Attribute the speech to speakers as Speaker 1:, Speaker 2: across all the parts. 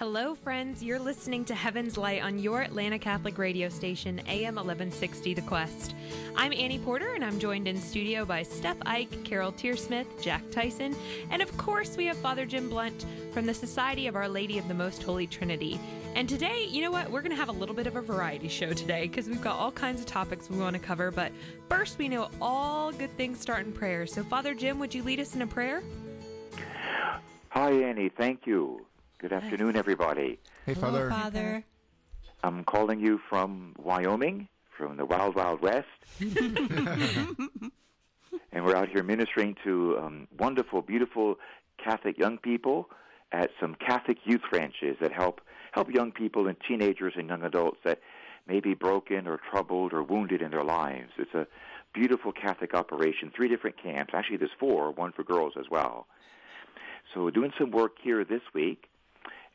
Speaker 1: Hello, friends. You're listening to Heaven's Light on your Atlanta Catholic radio station, AM 1160 The Quest. I'm Annie Porter, and I'm joined in studio by Steph Ike, Carol Tearsmith, Jack Tyson, and of course, we have Father Jim Blount from the Society of Our Lady of the Most Holy Trinity. And today, you know what? We're going to have a little bit of a variety show today because we've got all kinds of topics we want to cover. But first, we know all good things start in prayer. So, Father Jim, would you lead us in a prayer?
Speaker 2: Hi, Annie. Thank you. Good afternoon, everybody.
Speaker 3: Hey,
Speaker 4: Hello,
Speaker 3: Father.
Speaker 4: Father.
Speaker 2: I'm calling you from Wyoming, from the Wild Wild West. and we're out here ministering to um, wonderful, beautiful Catholic young people at some Catholic youth ranches that help help young people and teenagers and young adults that may be broken or troubled or wounded in their lives. It's a beautiful Catholic operation. Three different camps. Actually, there's four, one for girls as well. So we're doing some work here this week,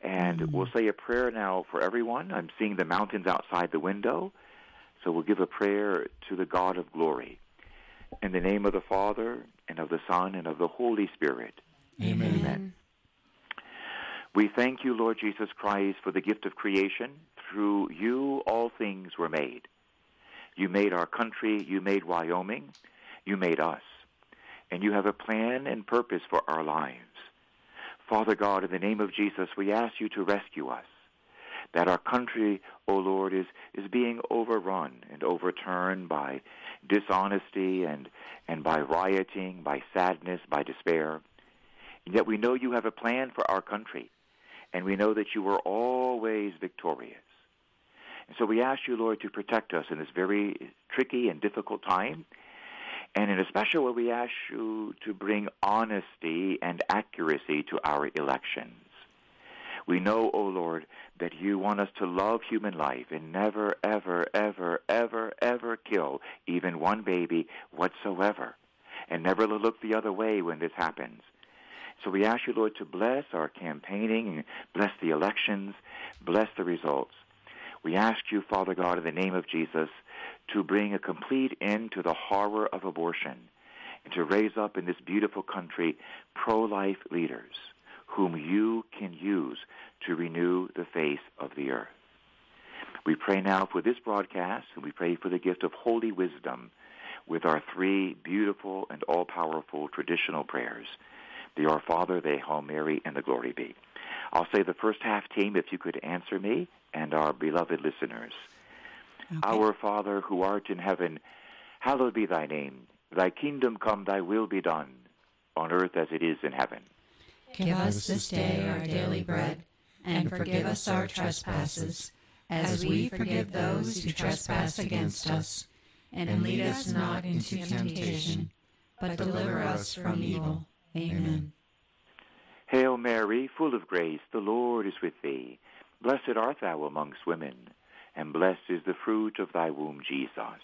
Speaker 2: and mm-hmm. we'll say a prayer now for everyone. I'm seeing the mountains outside the window, so we'll give a prayer to the God of glory. In the name of the Father, and of the Son, and of the Holy Spirit.
Speaker 3: Amen.
Speaker 2: Amen. We thank you, Lord Jesus Christ, for the gift of creation. Through you, all things were made. You made our country, you made Wyoming, you made us. And you have a plan and purpose for our lives. Father God, in the name of Jesus, we ask you to rescue us. That our country, O oh Lord, is, is being overrun and overturned by dishonesty and, and by rioting, by sadness, by despair. And yet we know you have a plan for our country, and we know that you are always victorious. And so we ask you, Lord, to protect us in this very tricky and difficult time. And in a special way, we ask you to bring honesty and accuracy to our elections. We know, O oh Lord, that you want us to love human life and never, ever, ever, ever, ever kill even one baby whatsoever, and never look the other way when this happens. So we ask you, Lord, to bless our campaigning bless the elections, bless the results. We ask you, Father God, in the name of Jesus, to bring a complete end to the horror of abortion and to raise up in this beautiful country pro-life leaders whom you can use to renew the face of the earth. We pray now for this broadcast, and we pray for the gift of holy wisdom with our three beautiful and all-powerful traditional prayers, the Our Father, the Hail Mary, and the Glory Be. I'll say the first half, team, if you could answer me and our beloved listeners.
Speaker 4: Okay.
Speaker 2: Our Father, who art in heaven, hallowed be thy name. Thy kingdom come, thy will be done, on earth as it is in heaven.
Speaker 4: Give us this day our daily bread, and forgive us our trespasses, as we forgive those who trespass against us. And lead us not into temptation, but deliver us from evil. Amen.
Speaker 2: Hail Mary, full of grace, the Lord is with thee. Blessed art thou amongst women, and blessed is the fruit of thy womb, Jesus.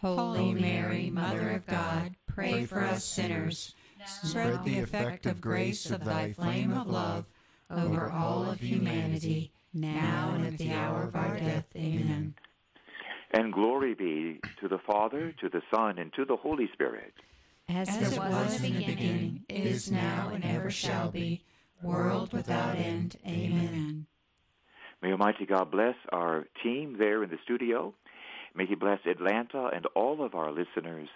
Speaker 4: Holy Mary, Mother of God, pray for us sinners. Spread the effect of grace of thy flame of love over all of humanity, now and at the hour of our death. Amen.
Speaker 2: And glory be to the Father, to the Son, and to the Holy Spirit.
Speaker 4: As, it was in the beginning, is now, and ever shall be, world without end. Amen.
Speaker 2: May Almighty God bless our team there in the studio. May He bless Atlanta and all of our listeners.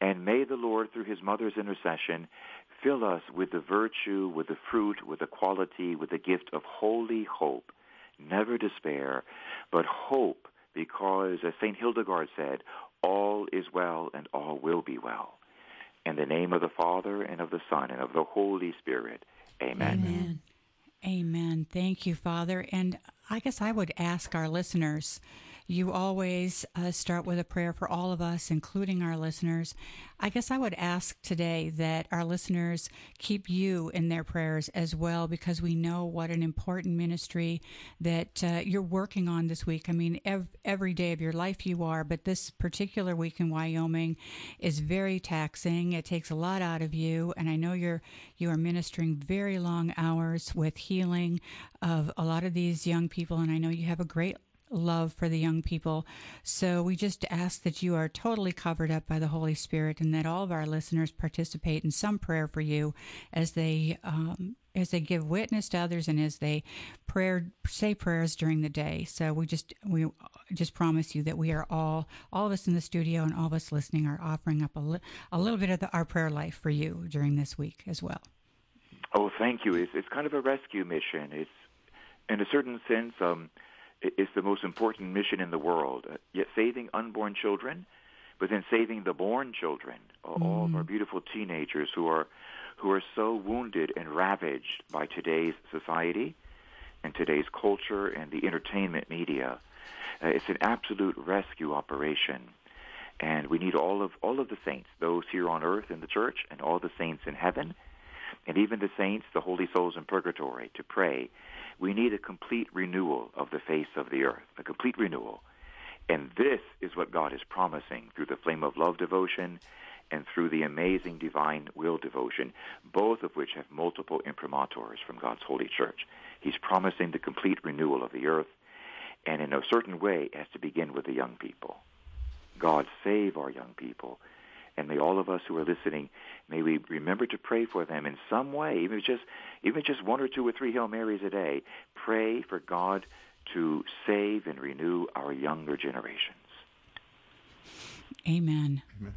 Speaker 2: And may the Lord, through His mother's intercession, fill us with the virtue, with the fruit, with the quality, with the gift of holy hope. Never despair, but hope, because, as St. Hildegard said, all is well and all will be well. In the name of the Father, and of the Son, and of the Holy Spirit. Amen.
Speaker 4: Amen.
Speaker 3: Amen. Thank you, Father. And I guess I would ask our listeners. You always uh, start with a prayer for all of us, including our listeners. I guess I would ask today that our listeners keep you in their prayers as well, because we know what an important ministry that uh, you're working on this week. I mean, ev- every day of your life you are, but this particular week in Wyoming is very taxing. It takes a lot out of you, and I know you're you are ministering very long hours with healing of a lot of these young people, and I know you have a great love for the young people. So we just ask that you are totally covered up by the Holy Spirit and that all of our listeners participate in some prayer for you as they um, as they give witness to others and as they prayer say prayers during the day. So we just we just promise you that we are all all of us in the studio and all of us listening are offering up a, li- a little bit of the, our prayer life for you during this week as well.
Speaker 2: Oh, thank you. It's, it's kind of a rescue mission. It's in a certain sense, um, it's the most important mission in the world. Uh, yet saving unborn children, but then saving the born children, mm. all of our mm. beautiful teenagers who are who are so wounded and ravaged by today's society and today's culture and the entertainment media. Uh, it's an absolute rescue operation. And we need all of all of the saints, those here on earth in the church, and all the saints in heaven, and even the saints, the holy souls in purgatory, to pray. We need a complete renewal of the face of the earth, a complete renewal. And this is what God is promising through the flame of love devotion and through the amazing divine will devotion, both of which have multiple imprimaturs from God's holy church. He's promising the complete renewal of the earth, and in a certain way, has to begin with the young people. God save our young people. And may all of us who are listening, may we remember to pray for them in some way, even just even just one or two or three Hail Marys a day. Pray for God to save and renew our younger generations.
Speaker 3: Amen. Amen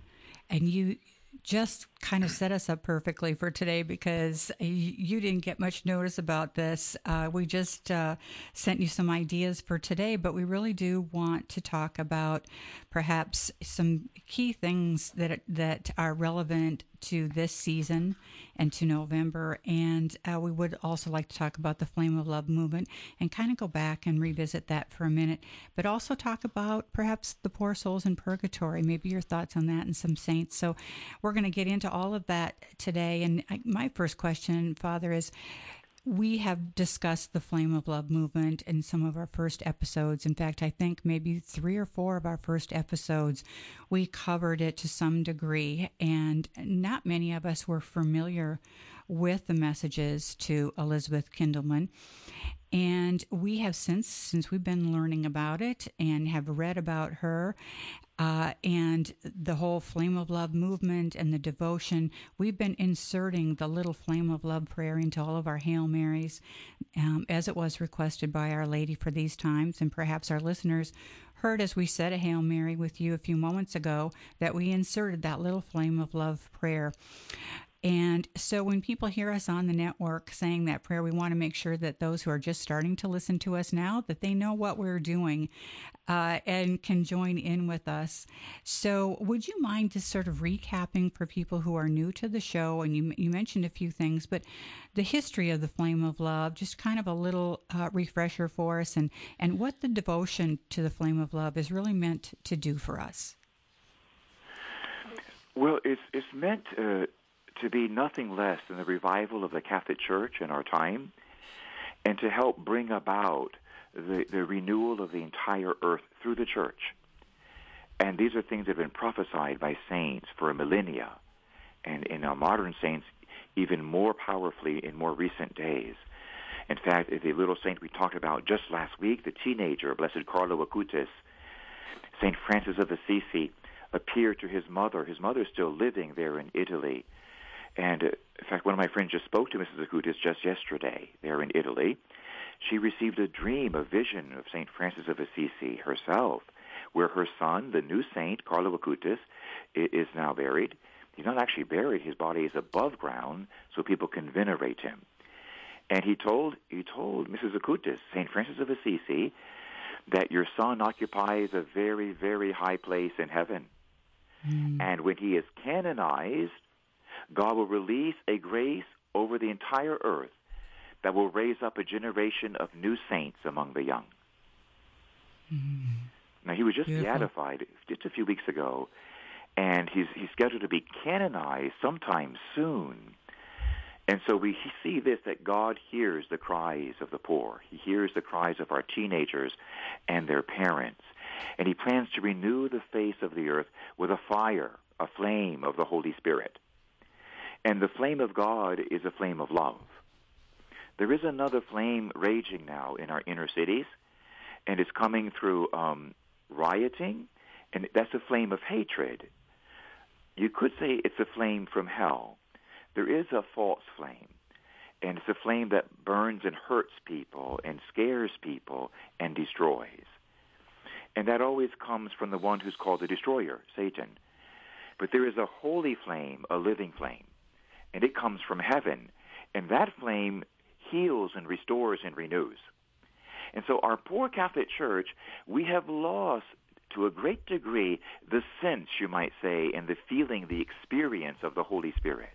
Speaker 3: and you just kind of set us up perfectly for today because you didn't get much notice about this. Uh, we just uh, sent you some ideas for today, but we really do want to talk about perhaps some key things that that are relevant to this season and to November. And uh, we would also like to talk about the Flame of Love movement and kind of go back and revisit that for a minute, but also talk about perhaps the poor souls in purgatory, maybe your thoughts on that and some saints. So we're going to get into all of that today. And I, my first question, Father, is we have discussed the Flame of Love movement in some of our first episodes. In fact, I think maybe three or four of our first episodes, we covered it to some degree, and not many of us were familiar with the messages to Elizabeth Kindelmann. And we have since, since we've been learning about it and have read about her uh, and the whole Flame of Love movement and the devotion, we've been inserting the little Flame of Love prayer into all of our Hail Marys um, as it was requested by Our Lady for these times. And perhaps our listeners heard as we said a Hail Mary with you a few moments ago that we inserted that little Flame of Love prayer. And so when people hear us on the network saying that prayer, we want to make sure that those who are just starting to listen to us now, that they know what we're doing uh, and can join in with us. So would you mind just sort of recapping for people who are new to the show? And you, you mentioned a few things, but the history of the Flame of Love, just kind of a little uh, refresher for us and, and what the devotion to the Flame of Love is really meant to do for us.
Speaker 2: Well, it's, it's meant uh to be nothing less than the revival of the Catholic Church in our time and to help bring about the, the renewal of the entire earth through the church. And these are things that have been prophesied by saints for a millennia, and in our modern saints, even more powerfully in more recent days. In fact, the little saint we talked about just last week, the teenager, Blessed Carlo Acutis, St. Francis of Assisi, appeared to his mother. His mother is still living there in Italy. And uh, in fact, one of my friends just spoke to Mrs. Acutis just yesterday there in Italy. She received a dream, a vision of St. Francis of Assisi herself, where her son, the new saint, Carlo Acutis, is now buried. He's not actually buried. His body is above ground so people can venerate him. And he told, he told Mrs. Acutis, St. Francis of Assisi, that your son occupies a very, very high place in heaven. Mm. And when he is canonized, God will release a grace over the entire earth that will raise up a generation of new saints among the young. Mm-hmm. Now, he was just Beautiful. beatified just a few weeks ago, and he's, he's scheduled to be canonized sometime soon. And so we see this that God hears the cries of the poor. He hears the cries of our teenagers and their parents. And he plans to renew the face of the earth with a fire, a flame of the Holy Spirit. And the flame of God is a flame of love. There is another flame raging now in our inner cities, and it's coming through um, rioting, and that's a flame of hatred. You could say it's a flame from hell. There is a false flame, and it's a flame that burns and hurts people and scares people and destroys. And that always comes from the one who's called the destroyer, Satan. But there is a holy flame, a living flame, and it comes from heaven. And that flame heals and restores and renews. And so our poor Catholic Church, we have lost to a great degree the sense, you might say, and the feeling, the experience of the Holy Spirit.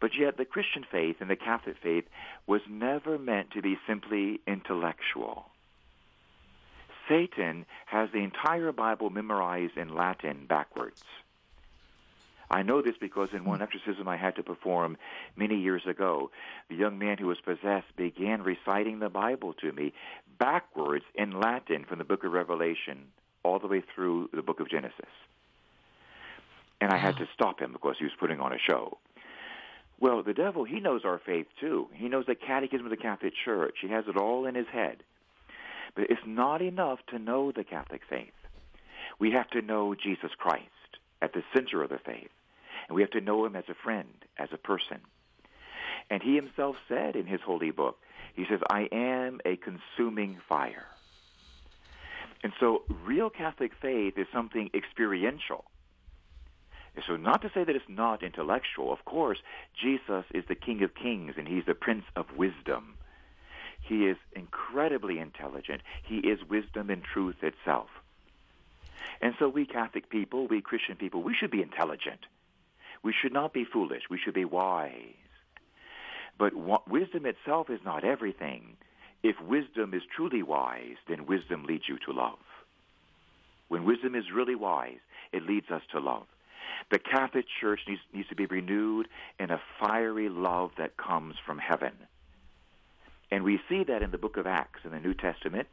Speaker 2: But yet the Christian faith and the Catholic faith was never meant to be simply intellectual. Satan has the entire Bible memorized in Latin backwards. I know this because in one hmm. exorcism I had to perform many years ago, the young man who was possessed began reciting the Bible to me backwards in Latin from the book of Revelation all the way through the book of Genesis. And I had to stop him because he was putting on a show. Well, the devil, he knows our faith too. He knows the catechism of the Catholic Church. He has it all in his head. But it's not enough to know the Catholic faith. We have to know Jesus Christ at the center of the faith. And we have to know him as a friend, as a person. And he himself said in his holy book, he says, I am a consuming fire. And so real Catholic faith is something experiential. So not to say that it's not intellectual. Of course, Jesus is the King of Kings and he's the Prince of Wisdom. He is incredibly intelligent. He is wisdom and truth itself. And so we Catholic people, we Christian people, we should be intelligent. We should not be foolish. We should be wise. But wisdom itself is not everything. If wisdom is truly wise, then wisdom leads you to love. When wisdom is really wise, it leads us to love. The Catholic Church needs, needs to be renewed in a fiery love that comes from heaven. And we see that in the book of Acts in the New Testament.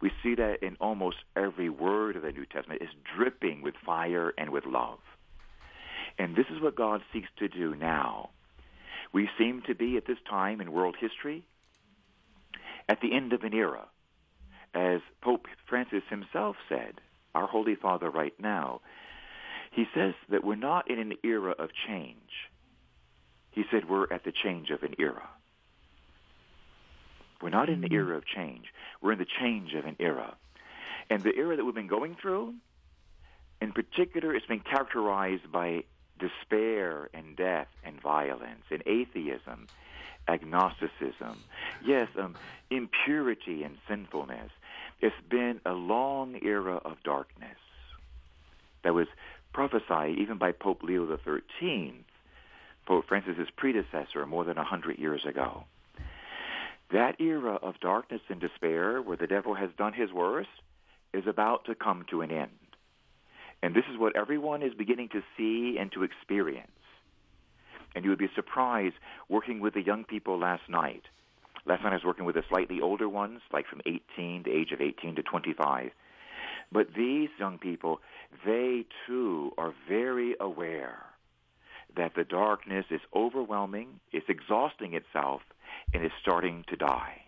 Speaker 2: We see that in almost every word of the New Testament is dripping with fire and with love. And this is what God seeks to do now. We seem to be at this time in world history at the end of an era. As Pope Francis himself said, our Holy Father right now, he says that we're not in an era of change. He said we're at the change of an era. We're not in the mm-hmm. era of change. We're in the change of an era. And the era that we've been going through, in particular, it's been characterized by despair and death and violence and atheism, agnosticism, yes, um, impurity and sinfulness. It's been a long era of darkness that was prophesied even by Pope Leo XIII, Pope Francis's predecessor, more than a hundred years ago. That era of darkness and despair, where the devil has done his worst, is about to come to an end. And this is what everyone is beginning to see and to experience. And you would be surprised working with the young people last night. Last night I was working with the slightly older ones, like from 18, the age of 18 to 25. But these young people, they too are very aware that the darkness is overwhelming, it's exhausting itself, and is starting to die.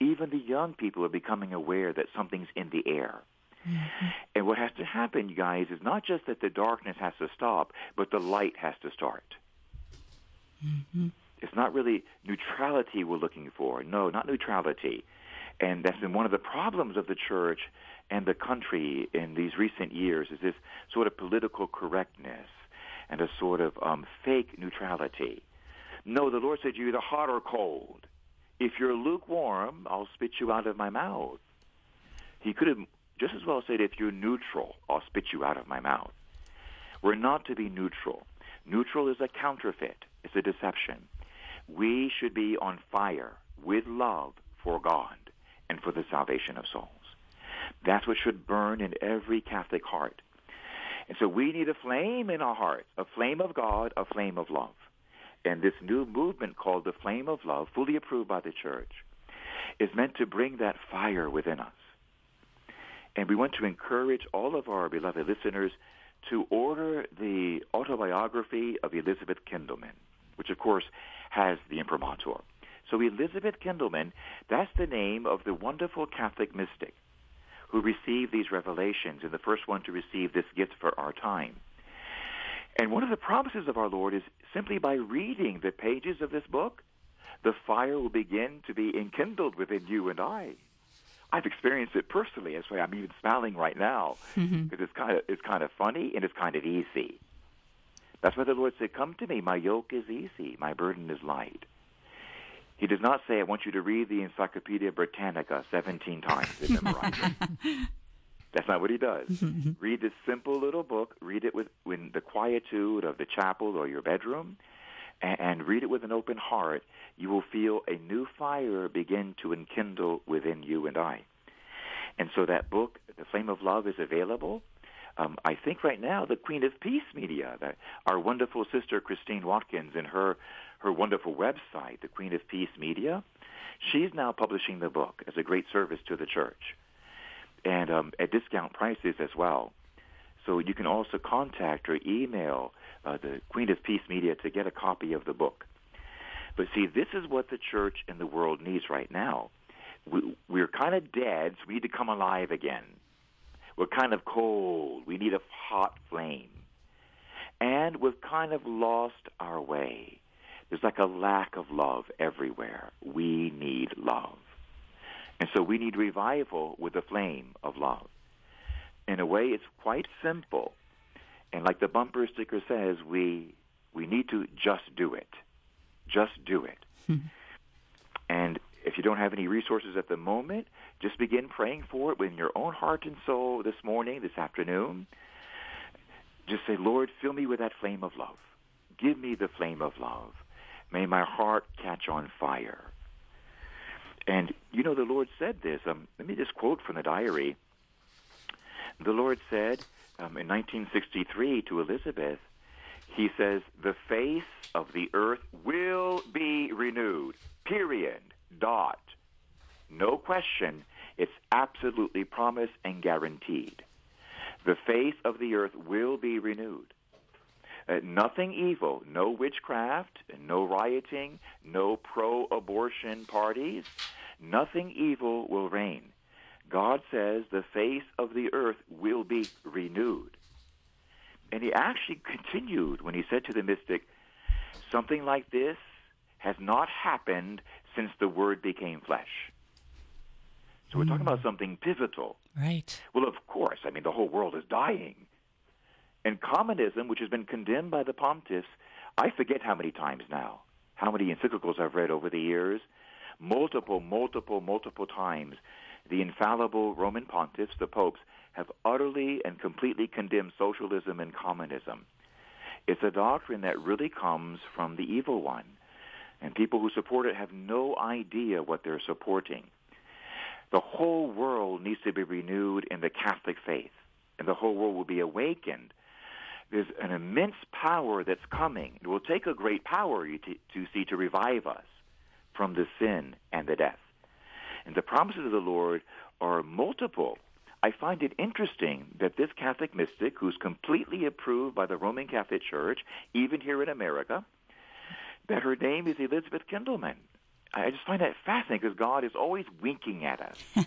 Speaker 2: Even the young people are becoming aware that something's in the air. Mm-hmm. And what has to happen, you guys, is not just that the darkness has to stop, but the light has to start. Mm-hmm. It's not really neutrality we're looking for. No, not neutrality. And that's been one of the problems of the church and the country in these recent years is this sort of political correctness and a sort of um, fake neutrality. No, the Lord said you're either hot or cold. If you're lukewarm, I'll spit you out of my mouth. He could have just as well said, if you're neutral, I'll spit you out of my mouth. We're not to be neutral. Neutral is a counterfeit. It's a deception. We should be on fire with love for God and for the salvation of souls. That's what should burn in every Catholic heart. And so we need a flame in our hearts, a flame of God, a flame of love. And this new movement called the Flame of Love, fully approved by the Church, is meant to bring that fire within us. And we want to encourage all of our beloved listeners to order the autobiography of Elizabeth Kindelmann, which of course has the imprimatur. So Elizabeth Kindelmann, that's the name of the wonderful Catholic mystic who received these revelations and the first one to receive this gift for our time. And one of the promises of our Lord is simply by reading the pages of this book, the fire will begin to be enkindled within you and I. I've experienced it personally. That's why I'm even smiling right now because mm-hmm. it's kind of it's kind of funny and it's kind of easy. That's why the Lord said, "Come to me. My yoke is easy. My burden is light." He does not say, "I want you to read the Encyclopedia Britannica 17 times and memorize it." That's not what he does. read this simple little book. Read it with in the quietude of the chapel or your bedroom, and, and read it with an open heart. You will feel a new fire begin to enkindle within you and I. And so that book, The Flame of Love, is available. Um, I think right now the Queen of Peace Media, our wonderful sister Christine Watkins, and her her wonderful website, the Queen of Peace Media, she's now publishing the book as a great service to the church and um, at discount prices as well. So you can also contact or email uh, the Queen of Peace Media to get a copy of the book. But see, this is what the church and the world needs right now. We, we're kind of dead, so we need to come alive again. We're kind of cold. We need a hot flame. And we've kind of lost our way. There's like a lack of love everywhere. We need love. And so we need revival with the flame of love. In a way, it's quite simple. And like the bumper sticker says, we, we need to just do it. Just do it. Mm-hmm. And if you don't have any resources at the moment, just begin praying for it in your own heart and soul this morning, this afternoon. Just say, Lord, fill me with that flame of love. Give me the flame of love. May my heart catch on fire. And you know, the Lord said this. Um, let me just quote from the diary. The Lord said um, in 1963 to Elizabeth, He says, The face of the earth will be renewed. Period. Dot. No question. It's absolutely promised and guaranteed. The face of the earth will be renewed. Uh, nothing evil, no witchcraft, no rioting, no pro abortion parties, nothing evil will reign. God says the face of the earth will be renewed. And he actually continued when he said to the mystic, something like this has not happened since the Word became flesh. So we're mm. talking about hmm. something pivotal.
Speaker 3: Right.
Speaker 2: Well, of course. I mean, the whole world is dying. And communism, which has been condemned by the pontiffs, I forget how many times now, how many encyclicals I've read over the years, multiple, multiple, multiple times, the infallible Roman pontiffs, the popes, have utterly and completely condemned socialism and communism. It's a doctrine that really comes from the evil one. And people who support it have no idea what they're supporting. The whole world needs to be renewed in the Catholic faith, and the whole world will be awakened. There's an immense power that's coming. It will take a great power to, see to revive us from the sin and the death. And the promises of the Lord are multiple. I find it interesting that this Catholic mystic, who's completely approved by the Roman Catholic Church, even here in America, that her name is Elizabeth Kindelmann. I just find that fascinating because God is always winking at us.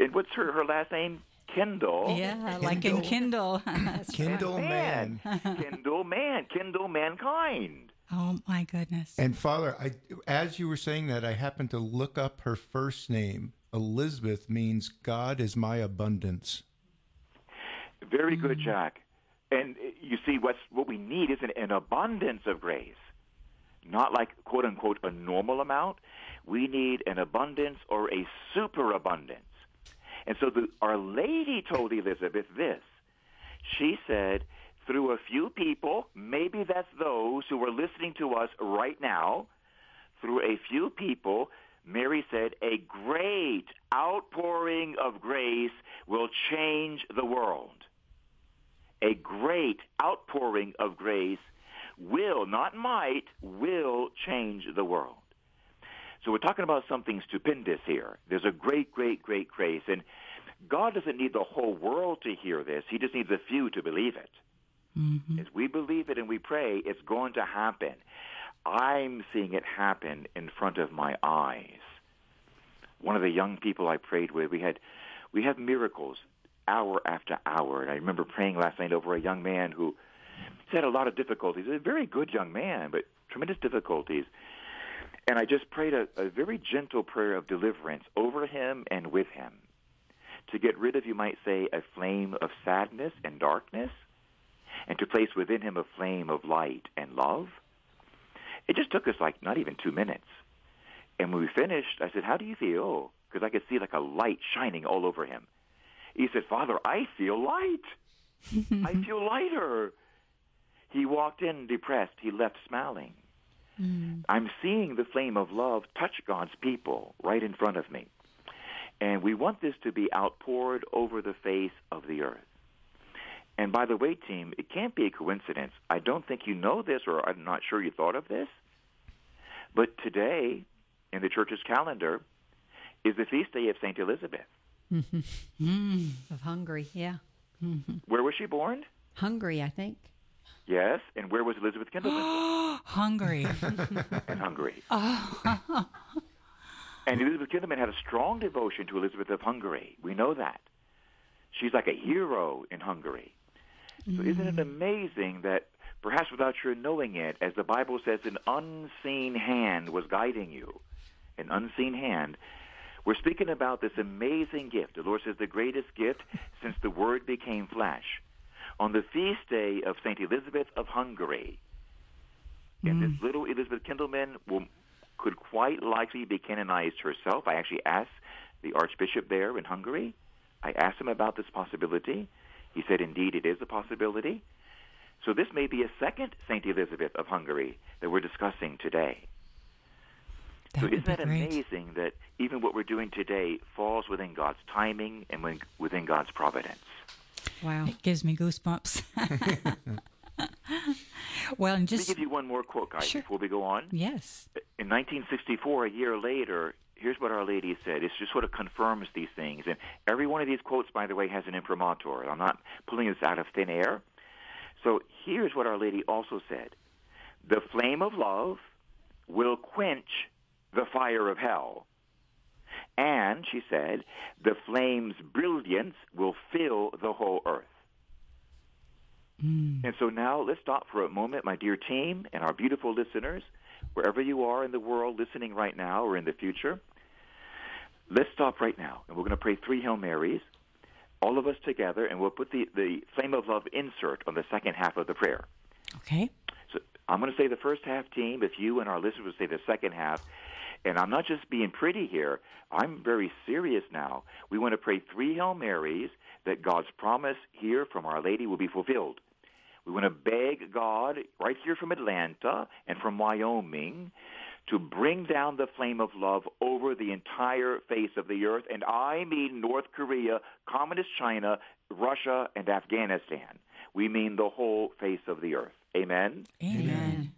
Speaker 2: and what's her her last name? Kindle.
Speaker 3: Yeah, like in Kindle.
Speaker 5: Kindle man.
Speaker 2: Kindle man. Kindle mankind.
Speaker 3: Oh my goodness.
Speaker 5: And Father, I as you were saying that, I happened to look up her first name. Elizabeth means God is my abundance.
Speaker 2: Very good, mm. Jack. And you see, what's what we need is an, an abundance of grace, not like quote unquote a normal amount. We need an abundance or a superabundance. And so the, Our Lady told Elizabeth this. She said, through a few people, maybe that's those who are listening to us right now, through a few people, Mary said, a great outpouring of grace will change the world. A great outpouring of grace will, not might, will change the world. So we're talking about something stupendous here. There's a great, great, great grace. And God doesn't need the whole world to hear this. He just needs a few to believe it. Mm-hmm. As we believe it and we pray, it's going to happen. I'm seeing it happen in front of my eyes. One of the young people I prayed with, we had we have miracles hour after hour. And I remember praying last night over a young man who had a lot of difficulties. A very good young man, but tremendous difficulties. And I just prayed a, a very gentle prayer of deliverance over him and with him to get rid of, you might say, a flame of sadness and darkness and to place within him a flame of light and love. It just took us like not even two minutes. And when we finished, I said, How do you feel? Because I could see like a light shining all over him. He said, Father, I feel light. I feel lighter. He walked in depressed. He left smiling. Mm. I'm seeing the flame of love touch God's people right in front of me. And we want this to be outpoured over the face of the earth. And by the way, team, it can't be a coincidence. I don't think you know this, or I'm not sure you thought of this. But today, in the church's calendar, is the feast day of St. Elizabeth.
Speaker 4: Mm-hmm. Of Hungary, yeah.
Speaker 2: Mm-hmm. Where was she born?
Speaker 4: Hungary, I think.
Speaker 2: Yes, and where was Elizabeth Kindelmann?
Speaker 3: Hungary.
Speaker 2: and Hungary. Oh. and Elizabeth Kindelmann had a strong devotion to Elizabeth of Hungary. We know that. She's like a hero in Hungary. So isn't it amazing that perhaps without your knowing it, as the Bible says, an unseen hand was guiding you, an unseen hand. We're speaking about this amazing gift. The Lord says the greatest gift since the Word became flesh. On the feast day of St. Elizabeth of Hungary, mm. and this mm. little Elizabeth Kindelmann will, could quite likely be canonized herself. I actually asked the Archbishop there in Hungary. I asked him about this possibility. He said, indeed, it is a possibility. So this may be a second St. Elizabeth of Hungary that we're discussing today.
Speaker 3: That
Speaker 2: so isn't that
Speaker 3: great.
Speaker 2: amazing that even what we're doing today falls within God's timing and within God's providence?
Speaker 3: Wow. It gives me goosebumps. well, and just
Speaker 2: Let me give you one more quote, guys,
Speaker 3: sure.
Speaker 2: before we go on.
Speaker 3: Yes.
Speaker 2: In 1964, a year later, here's what Our Lady said. It just sort of confirms these things. And every one of these quotes, by the way, has an imprimatur. I'm not pulling this out of thin air. So here's what Our Lady also said The flame of love will quench the fire of hell. And, she said, the flame's brilliance will fill the whole earth.
Speaker 3: Mm.
Speaker 2: And so now let's stop for a moment, my dear team and our beautiful listeners wherever you are in the world listening right now or in the future, let's stop right now. And we're going to pray three Hail Marys, all of us together, and we'll put the, the Flame of Love insert on the second half of the prayer.
Speaker 3: Okay.
Speaker 2: So I'm going to say the first half, team, if you and our listeners will say the second half. And I'm not just being pretty here. I'm very serious now. We want to pray three Hail Marys that God's promise here from Our Lady will be fulfilled. We want to beg God right here from Atlanta and from Wyoming to bring down the flame of love over the entire face of the earth. And I mean North Korea, Communist China, Russia, and Afghanistan. We mean the whole face of the earth. Amen?
Speaker 3: Amen.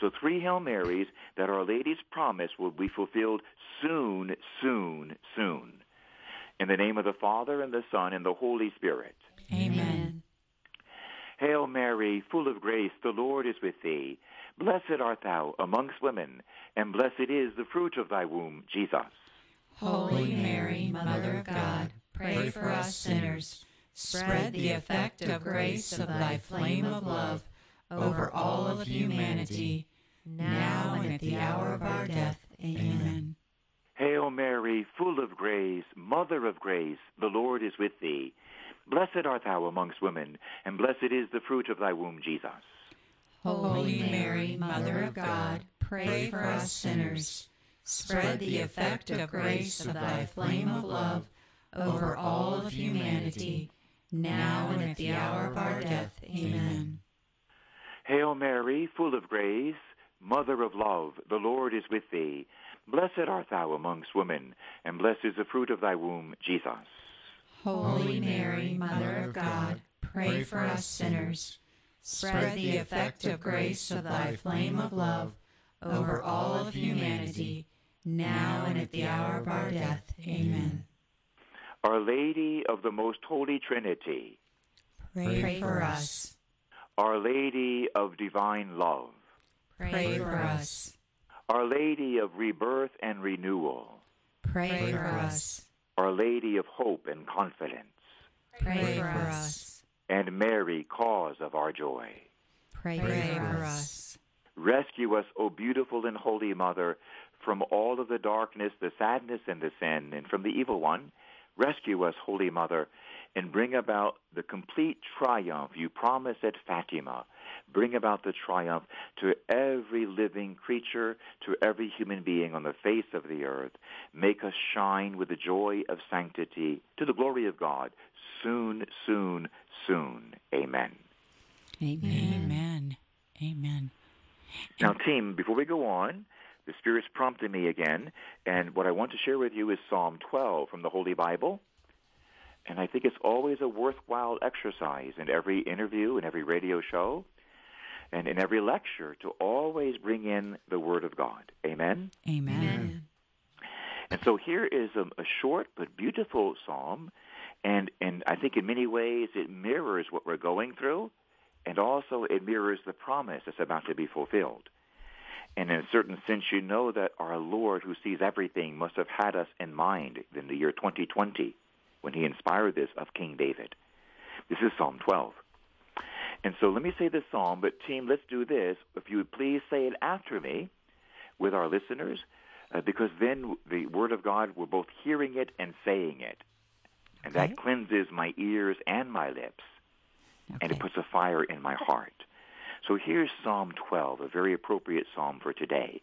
Speaker 2: So, three Hail Marys that Our Lady's promise will be fulfilled soon, soon, soon. In the name of the Father, and the Son, and the Holy Spirit.
Speaker 3: Amen.
Speaker 2: Hail Mary, full of grace, the Lord is with thee. Blessed art thou amongst women, and blessed is the fruit of thy womb, Jesus.
Speaker 4: Holy Mary, Mother of God, pray for us sinners. Spread the effect of grace of thy flame of love over all of humanity, now and at the hour of our death. Amen.
Speaker 2: Hail Mary, full of grace, Mother of grace, the Lord is with thee. Blessed art thou amongst women, and blessed is the fruit of thy womb, Jesus.
Speaker 4: Holy Mary, Mother of God, pray for us sinners. Spread the effect of grace of thy flame of love over all of humanity, now and at the hour of our death. Amen.
Speaker 2: Hail Mary, full of grace, Mother of love, the Lord is with thee. Blessed art thou amongst women, and blessed is the fruit of thy womb, Jesus.
Speaker 4: Holy Mary, Mother of God, pray for us sinners. Spread the effect of grace of thy flame of love over all of humanity, now and at the hour of our death. Amen.
Speaker 2: Our Lady of the Most Holy Trinity,
Speaker 3: pray,
Speaker 4: pray for us.
Speaker 2: Our Lady of Divine Love,
Speaker 4: Pray for us.
Speaker 2: Our Lady of Rebirth and Renewal.
Speaker 4: Pray for us.
Speaker 2: Our Lady of Hope and Confidence.
Speaker 4: Pray for us.
Speaker 2: And Mary, cause of our joy.
Speaker 4: Pray for us.
Speaker 2: Rescue us, O beautiful and holy Mother, from all of the darkness, the sadness, and the sin, and from the evil one. Rescue us, Holy Mother, and bring about the complete triumph you promised at Fatima. Bring about the triumph to every living creature, to every human being on the face of the earth. Make us shine with the joy of sanctity to the glory of God. Soon, soon, soon. Amen.
Speaker 3: Amen. Amen. Amen.
Speaker 2: Now, team, before we go on, the Spirit's prompted me again, and what I want to share with you is Psalm 12 from the Holy Bible. And I think it's always a worthwhile exercise in every interview, in every radio show, and in every lecture to always bring in the Word of God. Amen?
Speaker 3: Amen. Amen.
Speaker 2: And so here is a, a short but beautiful psalm, and, and I think in many ways it mirrors what we're going through, and also it mirrors the promise that's about to be fulfilled. And in a certain sense, you know that our Lord, who sees everything, must have had us in mind in the year 2020 when he inspired this of King David. This is Psalm 12. And so let me say this psalm, but team, let's do this. If you would please say it after me with our listeners, uh, because then the Word of God, we're both hearing it and saying it. And okay. that cleanses my ears and my lips. Okay. And it puts a fire in my heart. So here's Psalm 12, a very appropriate psalm for today.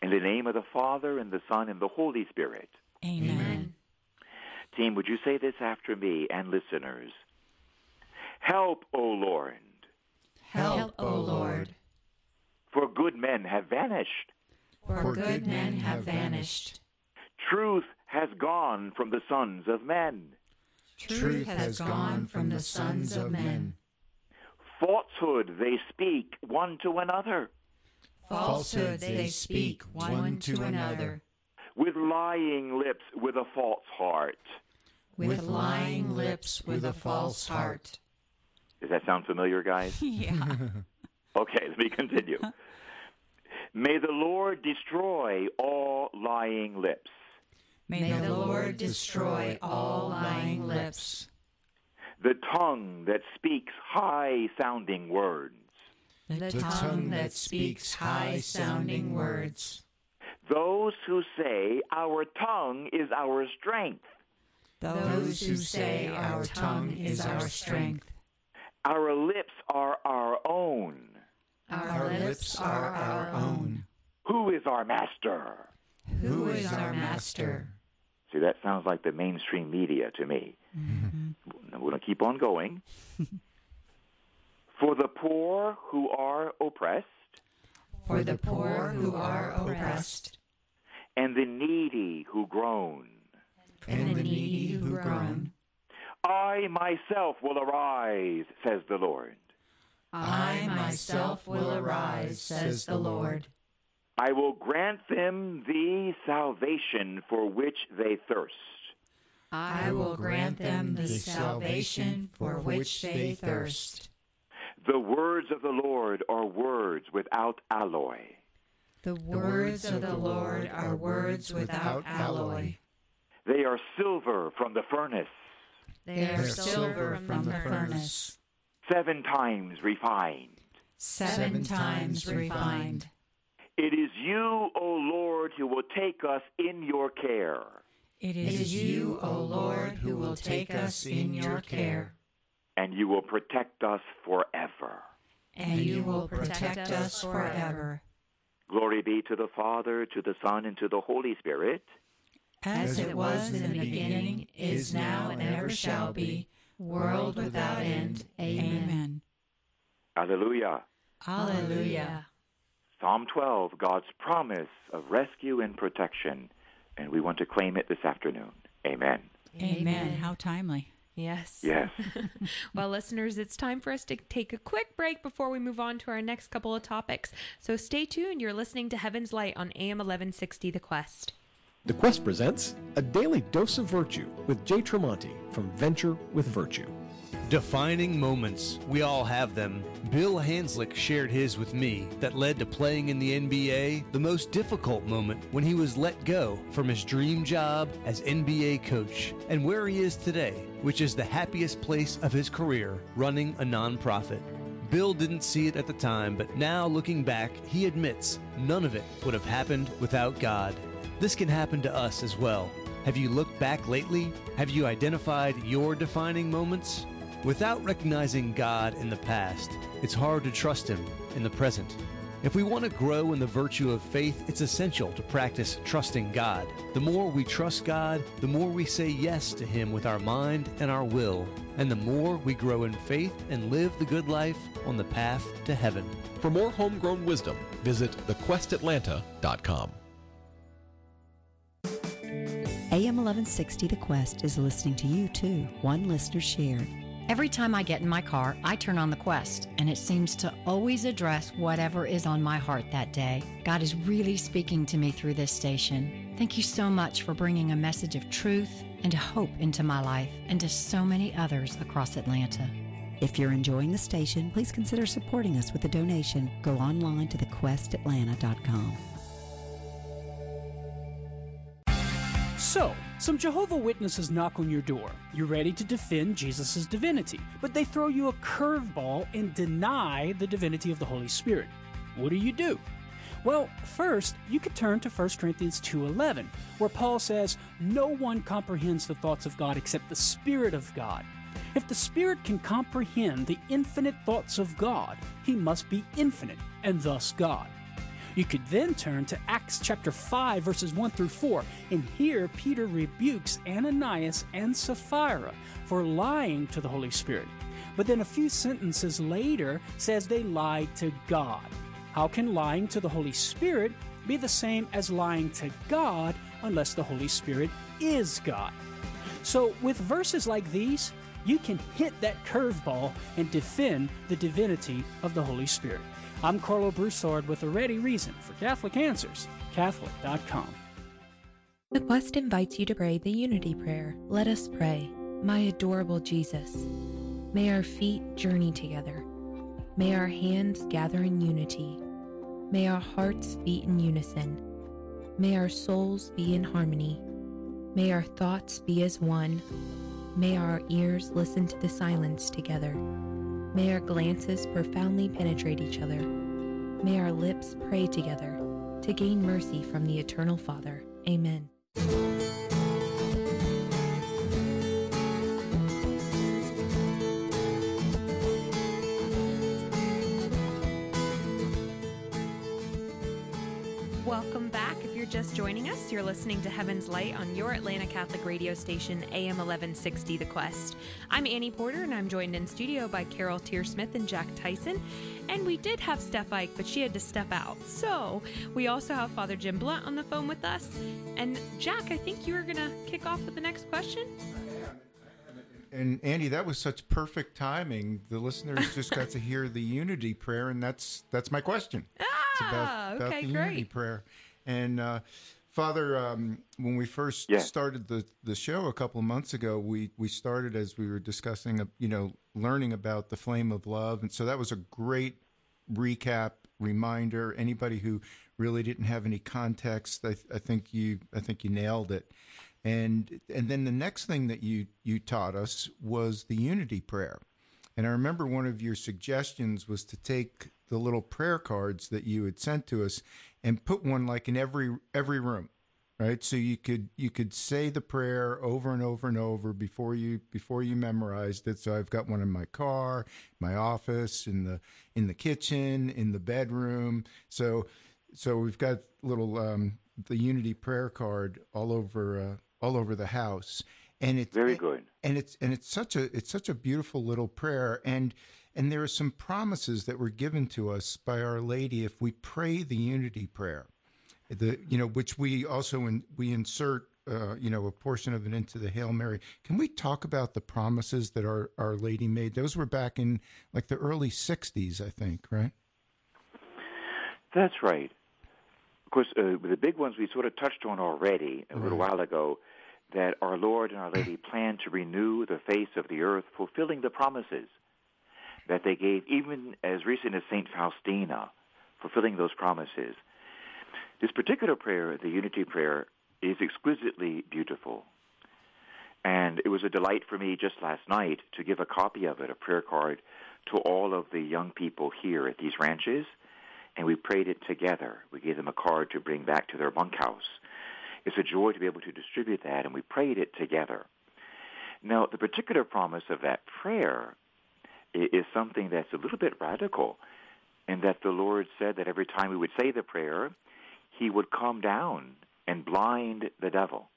Speaker 2: In the name of the Father, and the Son, and the Holy Spirit.
Speaker 3: Amen. Amen.
Speaker 2: Team, would you say this after me and listeners? Help, O Lord.
Speaker 4: Help, O Lord.
Speaker 2: For good men have vanished.
Speaker 4: For good men have vanished.
Speaker 2: Truth has gone from the sons of men.
Speaker 4: Truth has gone from the sons of men.
Speaker 2: Falsehood they speak one to another.
Speaker 4: Falsehood they speak one to another.
Speaker 2: With lying lips, with a false heart.
Speaker 4: With lying lips, with a false heart.
Speaker 2: Does that sound familiar, guys?
Speaker 3: yeah.
Speaker 2: okay, let me continue. May the Lord destroy all lying lips.
Speaker 4: May the Lord destroy all lying lips
Speaker 2: the tongue that speaks high sounding words.
Speaker 4: The, tongue that speaks high sounding words.
Speaker 2: Those who say, Our tongue is our strength.
Speaker 4: Those who say, Our tongue is our strength.
Speaker 2: Our lips are our own.
Speaker 4: Our lips are our own.
Speaker 2: Who is our master?
Speaker 4: Who is our master?
Speaker 2: See, that sounds like the mainstream media to me. Mm-hmm. We're going to keep on going. For the poor who are oppressed.
Speaker 4: For the poor who are oppressed.
Speaker 2: And the needy who groan.
Speaker 4: And the needy who groan.
Speaker 2: I myself will arise, says the Lord.
Speaker 4: I myself will arise, says the Lord.
Speaker 2: I will grant them the salvation for which they thirst.
Speaker 4: I will grant them the salvation for which they thirst.
Speaker 2: The words of the Lord are words without alloy.
Speaker 4: The words of the Lord are words without alloy.
Speaker 2: They are silver from the furnace.
Speaker 4: They are silver from the furnace.
Speaker 2: Seven times refined.
Speaker 4: Seven times refined.
Speaker 2: It is you, O Lord, who will take us in your care.
Speaker 4: It is you, O Lord, who will take us in your care.
Speaker 2: And you will protect us forever.
Speaker 4: And you will protect us forever.
Speaker 2: Glory be to the Father, to the Son, and to the Holy Spirit.
Speaker 4: As it was in the beginning, is now, and ever shall be, world without end. Amen.
Speaker 2: Alleluia.
Speaker 4: Alleluia.
Speaker 2: Psalm 12, God's promise of rescue and protection, and we want to claim it this afternoon. Amen.
Speaker 3: Amen. How timely.
Speaker 1: Yes.
Speaker 2: Yes.
Speaker 1: well, listeners, it's time for us to take a quick break before we move on to our next couple of topics. So stay tuned. You're listening to Heaven's Light on AM 1160 The Quest.
Speaker 6: The Quest presents A Daily Dose of Virtue with Jay Tremonti from Venture with Virtue. Defining moments. We all have them. Bill Hanzlik shared his with me that led to playing in the NBA, the most difficult moment when he was let go from his dream job as NBA coach, and where he is today, which is the happiest place of his career, running a nonprofit. Bill didn't see it at the time, but now looking back, he admits none of it would have happened without God. This can happen to us as well. Have you looked back lately? Have you identified your defining moments? Without recognizing God in the past, it's hard to trust Him in the present. If we want to grow in the virtue of faith, it's essential to practice trusting God. The more we trust God, the more we say yes to Him with our mind and our will, and the more we grow in faith and live the good life on the path to heaven.
Speaker 7: For more homegrown wisdom, visit thequestatlanta.com.
Speaker 8: AM 1160 The Quest is listening to you too. One listener shared.
Speaker 9: Every time I get in my car, I turn on the Quest, and it seems to always address whatever is on my heart that day. God is really speaking to me through this station. Thank you so much for bringing a message of truth and hope into my life and to so many others across Atlanta.
Speaker 8: If you're enjoying the station, please consider supporting us with a donation. Go online to thequestatlanta.com.
Speaker 10: So, some Jehovah Witnesses knock on your door. You're ready to defend Jesus' divinity, but they throw you a curveball and deny the divinity of the Holy Spirit. What do you do? Well, first, you could turn to 1 Corinthians 2:11, where Paul says, "No one comprehends the thoughts of God except the Spirit of God." If the Spirit can comprehend the infinite thoughts of God, he must be infinite and thus God. You could then turn to Acts chapter 5, verses 1 through 4, and here Peter rebukes Ananias and Sapphira for lying to the Holy Spirit. But then a few sentences later says they lied to God. How can lying to the Holy Spirit be the same as lying to God unless the Holy Spirit is God? So, with verses like these, you can hit that curveball and defend the divinity of the Holy Spirit. I'm Karlo Broussard with a ready reason for Catholic Answers, Catholic.com.
Speaker 11: The Quest invites you to pray the Unity Prayer. Let us pray. My adorable Jesus, may our feet journey together. May our hands gather in unity. May our hearts beat in unison. May our souls be in harmony. May our thoughts be as one. May our ears listen to the silence together. May our glances profoundly penetrate each other. May our lips pray together to gain mercy from the Eternal Father. Amen.
Speaker 1: Just joining us, you're listening to Heaven's Light on your Atlanta Catholic radio station, AM 1160 The Quest. I'm Annie Porter, and I'm joined in studio by Carol Tearsmith and Jack Tyson. And we did have Steph Ike, but she had to step out. So we also have Father Jim Blount on the phone with us. And Jack, I think you were going to kick off with the next question.
Speaker 5: And Annie, that was such perfect timing. The listeners just got to hear the unity prayer, and that's that's my question.
Speaker 1: Ah, about, about okay,
Speaker 5: the
Speaker 1: great.
Speaker 5: unity prayer. And uh, Father, um, when we first
Speaker 2: yeah.
Speaker 5: started the, the show a couple of months ago, we, we started as we were discussing, uh, you know, learning about the flame of love, and so that was a great recap reminder. Anybody who really didn't have any context, I, I think you I think you nailed it. And and then the next thing that you you taught us was the unity prayer. And I remember one of your suggestions was to take the little prayer cards that you had sent to us and put one like in every every room right? So you could you could say the prayer over and over and over before you before you memorized it. So i've got one in my car my office in the in the kitchen in the bedroom. So so we've got little um the unity prayer card all over uh, all over the house. And it's
Speaker 2: very good.
Speaker 5: and it's and it's such a it's such a beautiful little prayer. And and there are some promises that were given to us by Our Lady if we pray the Unity Prayer, the you know which we also in, we insert uh, you know a portion of it into the Hail Mary. Can we talk about the promises that Our Our Lady made? Those were back in like the early '60s, I think, right?
Speaker 2: That's right. Of course, uh, the big ones we sort of touched on already a right. little while ago. that our Lord and Our Lady plan to renew the face of the earth, fulfilling the promises that they gave even as recent as St. Faustina, fulfilling those promises. This particular prayer, the Unity Prayer, is exquisitely beautiful. And it was a delight for me just last night to give a copy of it, a prayer card, to all of the young people here at these ranches. And we prayed it together. We gave them a card to bring back to their bunkhouse. It's a joy to be able to distribute that, and we prayed it together. Now, the particular promise of that prayer is something that's a little bit radical, and that the Lord said that every time we would say the prayer, He would come down and blind the devil.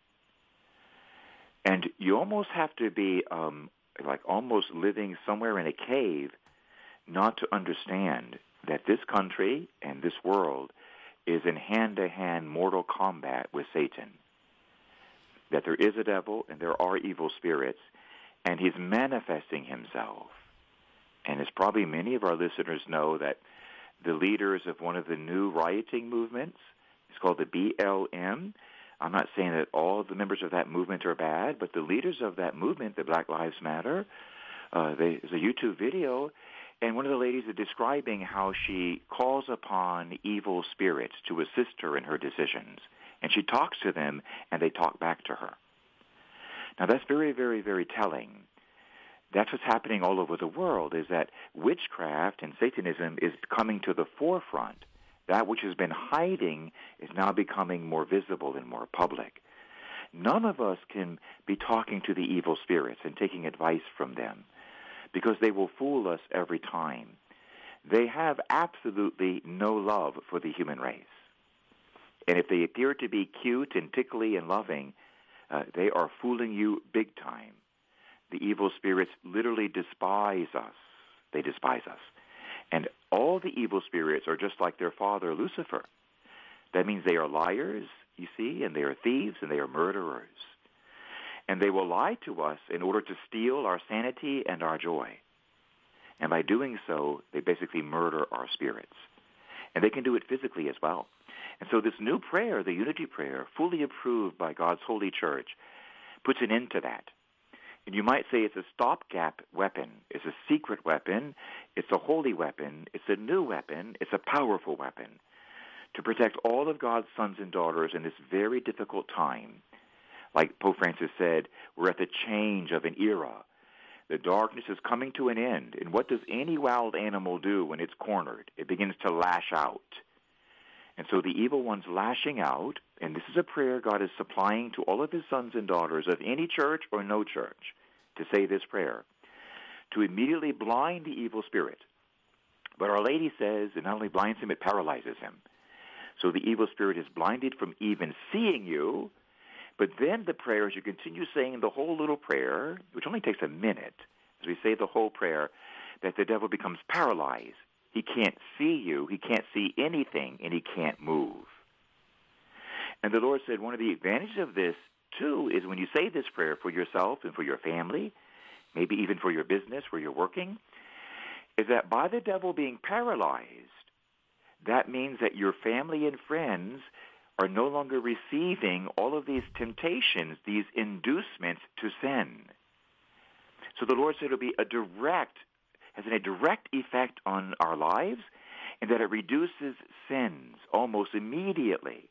Speaker 2: And you almost have to be um, like almost living somewhere in a cave not to understand that this country and this world is in hand-to-hand mortal combat with Satan. That there is a devil and there are evil spirits, and he's manifesting himself. And as probably many of our listeners know, that the leaders of one of the new rioting movements, it's called the BLM. I'm not saying that all the members of that movement are bad, but the leaders of that movement, the Black Lives Matter, uh, they, there's a YouTube video and one of the ladies is describing how she calls upon evil spirits to assist her in her decisions. And she talks to them, and they talk back to her. Now that's very, very, very telling. That's what's happening all over the world, is that witchcraft and Satanism is coming to the forefront. That which has been hiding is now becoming more visible and more public. None of us can be talking to the evil spirits and taking advice from them because they will fool us every time. They have absolutely no love for the human race. And if they appear to be cute and tickly and loving, uh, they are fooling you big time. The evil spirits literally despise us. They despise us. And all the evil spirits are just like their father, Lucifer. That means they are liars, you see, and they are thieves and they are murderers and they will lie to us in order to steal our sanity and our joy. And by doing so, they basically murder our spirits. And they can do it physically as well. And so this new prayer, the unity prayer, fully approved by God's holy church, puts an end to that. And you might say it's a stopgap weapon. It's a secret weapon. It's a holy weapon. It's a new weapon. It's a powerful weapon to protect all of God's sons and daughters in this very difficult time like Pope Francis said, we're at the change of an era. The darkness is coming to an end. And what does any wild animal do when it's cornered? It begins to lash out. And so the evil one's lashing out, and this is a prayer God is supplying to all of his sons and daughters of any church or no church to say this prayer, to immediately blind the evil spirit. But Our Lady says it not only blinds him, it paralyzes him. So the evil spirit is blinded from even seeing you, but then the prayer, as you continue saying the whole little prayer, which only takes a minute, as we say the whole prayer, that the devil becomes paralyzed. He can't see you, he can't see anything, and he can't move. And the Lord said one of the advantages of this, too, is when you say this prayer for yourself and for your family, maybe even for your business where you're working, is that by the devil being paralyzed, that means that your family and friends are no longer receiving all of these temptations, these inducements to sin. So the Lord said it'll be a direct, has a direct effect on our lives, and that it reduces sins almost immediately.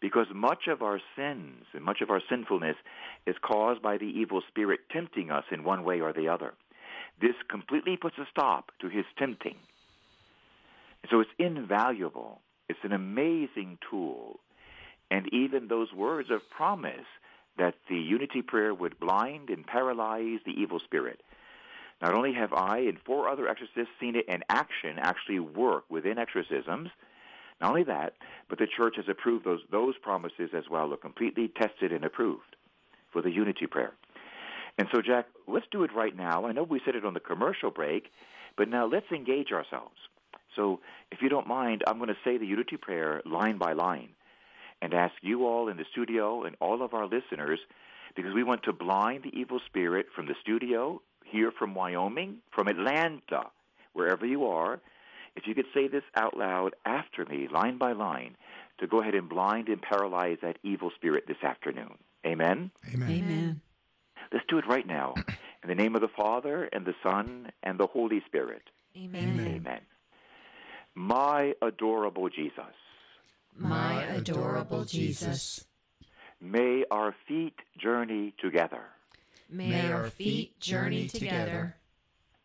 Speaker 2: Because much of our sins and much of our sinfulness is caused by the evil spirit tempting us in one way or the other. This completely puts a stop to his tempting. So it's invaluable it's an amazing tool. And even those words of promise that the unity prayer would blind and paralyze the evil spirit. Not only have I and four other exorcists seen it in action actually work within exorcisms, not only that, but the church has approved those, those promises as well, are completely tested and approved for the unity prayer. And so, Jack, let's do it right now. I know we said it on the commercial break, but now let's engage ourselves. So if you don't mind, I'm going to say the unity prayer line by line and ask you all in the studio and all of our listeners, because we want to blind the evil spirit from the studio, here from Wyoming, from Atlanta, wherever you are, if you could say this out loud after me, line by line, to go ahead and blind and paralyze that evil spirit this afternoon. Amen. Amen.
Speaker 5: Amen.
Speaker 8: Amen.
Speaker 2: Let's do it right now. In the name of the Father, and the Son, and the Holy Spirit.
Speaker 11: Amen.
Speaker 2: Amen. My adorable Jesus,
Speaker 4: My adorable Jesus,
Speaker 2: may our feet journey together.
Speaker 4: May our feet journey together.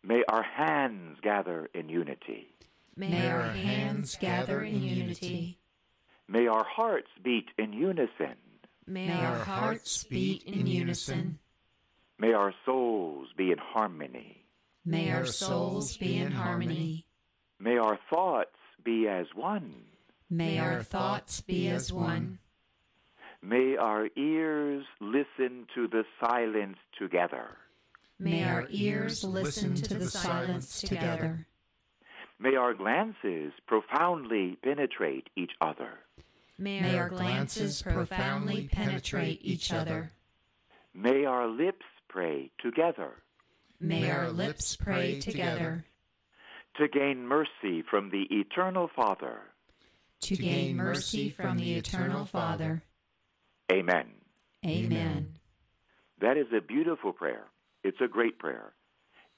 Speaker 2: May our hands gather in unity.
Speaker 4: May our hands gather in unity.
Speaker 2: May our hearts beat in unison.
Speaker 4: May our hearts beat in unison.
Speaker 2: May our souls be in harmony.
Speaker 4: May our souls be in harmony.
Speaker 2: May our thoughts be as one.
Speaker 4: May our thoughts be as one.
Speaker 2: May our ears listen to the silence together.
Speaker 4: May our ears listen to the silence together.
Speaker 2: May our glances profoundly penetrate each other.
Speaker 4: May our glances profoundly penetrate each other.
Speaker 2: May our lips pray together
Speaker 4: May our lips pray together
Speaker 2: to gain mercy from the eternal Father.
Speaker 4: to gain mercy from the eternal Father.
Speaker 2: Amen.
Speaker 4: Amen.
Speaker 2: That is a beautiful prayer. It's a great prayer.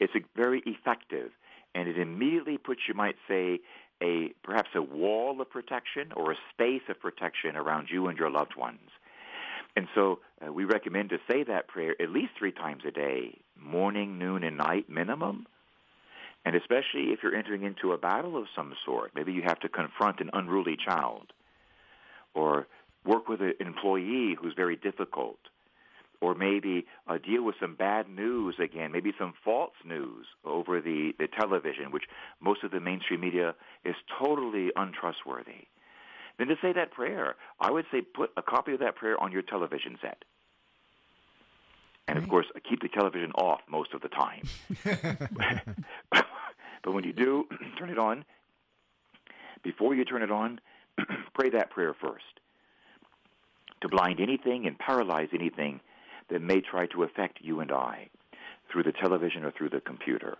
Speaker 2: It's a very effective, and it immediately puts, you might say, a perhaps a wall of protection or a space of protection around you and your loved ones. And so uh, we recommend to say that prayer at least three times a day, morning, noon, and night minimum. And especially if you're entering into a battle of some sort, maybe you have to confront an unruly child, or work with an employee who's very difficult, or maybe uh, deal with some bad news again, maybe some false news over the, the television, which most of the mainstream media is totally untrustworthy. Then to say that prayer, I would say put a copy of that prayer on your television set. And of course, keep the television off most of the time. but when you do, turn it on. Before you turn it on, pray that prayer first to blind anything and paralyze anything that may try to affect you and I through the television or through the computer.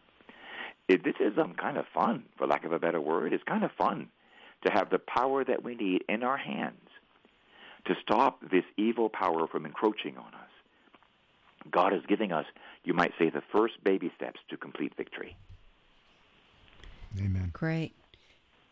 Speaker 2: It, this is um, kind of fun, for lack of a better word. It's kind of fun to have the power that we need in our hands to stop this evil power from encroaching on us. God is giving us, you might say, the first baby steps to complete victory.
Speaker 5: Amen.
Speaker 8: Great.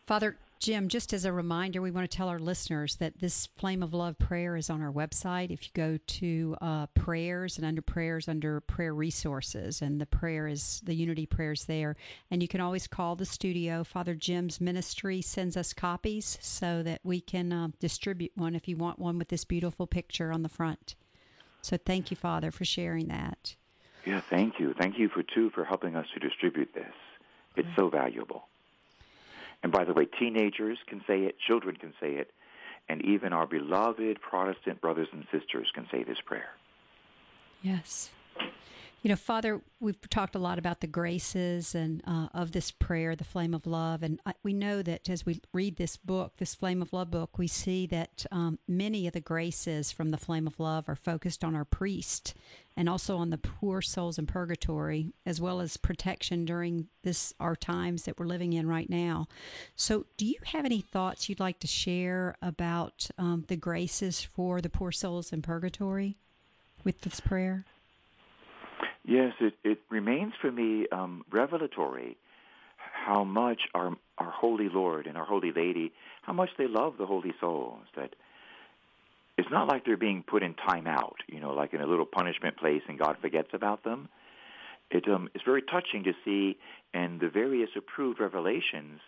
Speaker 8: Father Jim, just as a reminder, we want to tell our listeners that this Flame of Love prayer is on our website. If you go to uh, prayers and under prayers, under prayer resources, and the prayer is the unity prayers there. And you can always call the studio. Father Jim's ministry sends us copies so that we can uh, distribute one if you want one with this beautiful picture on the front. So thank you, Father, for sharing that.
Speaker 2: Yeah, thank you. Thank you for too for helping us to distribute this. It's so valuable. And by the way, teenagers can say it, children can say it, and even our beloved Protestant brothers and sisters can say this prayer.
Speaker 8: Yes. You know, Father, we've talked a lot about the graces and uh, of this prayer, the flame of love, and I, we know that as we read this book, this flame of love book, we see that um, many of the graces from the flame of love are focused on our priest and also on the poor souls in purgatory, as well as protection during this our times that we're living in right now. So, do you have any thoughts you'd like to share about um, the graces for the poor souls in purgatory with this prayer?
Speaker 2: Yes, it, it remains for me um, revelatory how much our our holy Lord and our holy Lady, how much they love the holy souls. That it's not like they're being put in time out, you know, like in a little punishment place, and God forgets about them. It um, it's very touching to see in the various approved revelations,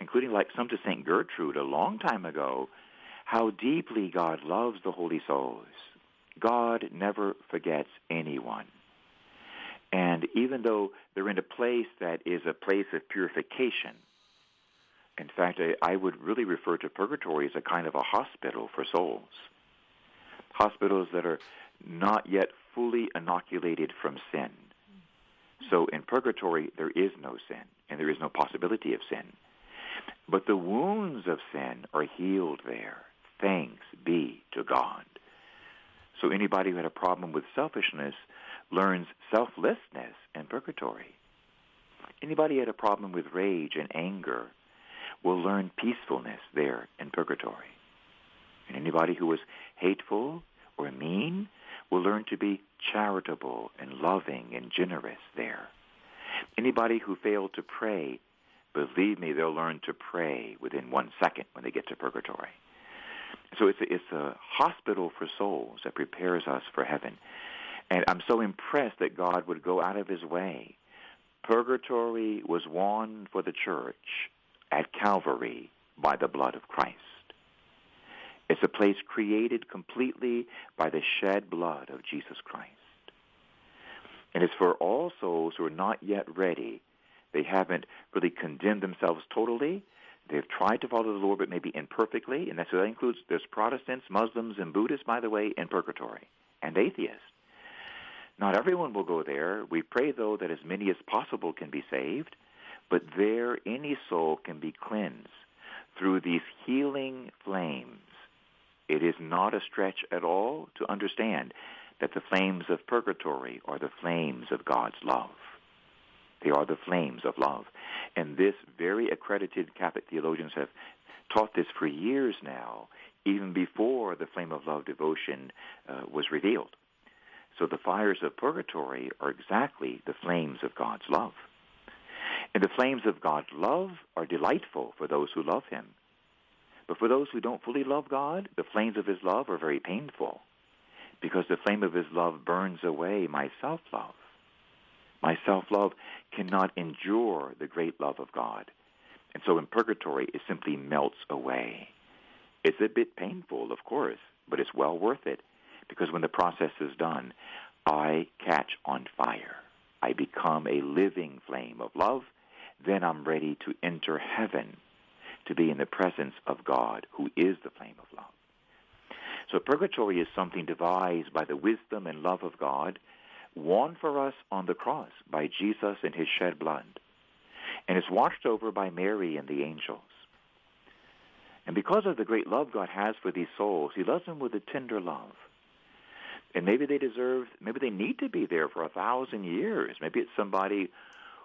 Speaker 2: including like some to Saint Gertrude a long time ago, how deeply God loves the holy souls. God never forgets anyone. And even though they're in a place that is a place of purification, in fact, I, I would really refer to purgatory as a kind of a hospital for souls. Hospitals that are not yet fully inoculated from sin. So in purgatory, there is no sin, and there is no possibility of sin. But the wounds of sin are healed there. Thanks be to God. So anybody who had a problem with selfishness learns selflessness in purgatory. Anybody had a problem with rage and anger will learn peacefulness there in purgatory. And anybody who was hateful or mean will learn to be charitable and loving and generous there. Anybody who failed to pray, believe me, they'll learn to pray within one second when they get to purgatory. So it's a, it's a hospital for souls that prepares us for heaven. And I'm so impressed that God would go out of his way. Purgatory was won for the church at Calvary by the blood of Christ. It's a place created completely by the shed blood of Jesus Christ. And it's for all souls who are not yet ready. They haven't really condemned themselves totally. They've tried to follow the Lord, but maybe imperfectly. And so that includes there's Protestants, Muslims, and Buddhists, by the way, in purgatory, and atheists. Not everyone will go there. We pray, though, that as many as possible can be saved. But there, any soul can be cleansed through these healing flames. It is not a stretch at all to understand that the flames of purgatory are the flames of God's love. They are the flames of love. And this very accredited Catholic theologians have taught this for years now, even before the flame of love devotion uh, was revealed. So the fires of purgatory are exactly the flames of God's love. And the flames of God's love are delightful for those who love him. But for those who don't fully love God, the flames of his love are very painful because the flame of his love burns away my self-love. My self-love cannot endure the great love of God. And so in purgatory, it simply melts away. It's a bit painful, of course, but it's well worth it because when the process is done, I catch on fire. I become a living flame of love. Then I'm ready to enter heaven to be in the presence of God, who is the flame of love. So purgatory is something devised by the wisdom and love of God, won for us on the cross by Jesus and his shed blood. And is watched over by Mary and the angels. And because of the great love God has for these souls, he loves them with a tender love. And maybe they deserve, maybe they need to be there for a thousand years. Maybe it's somebody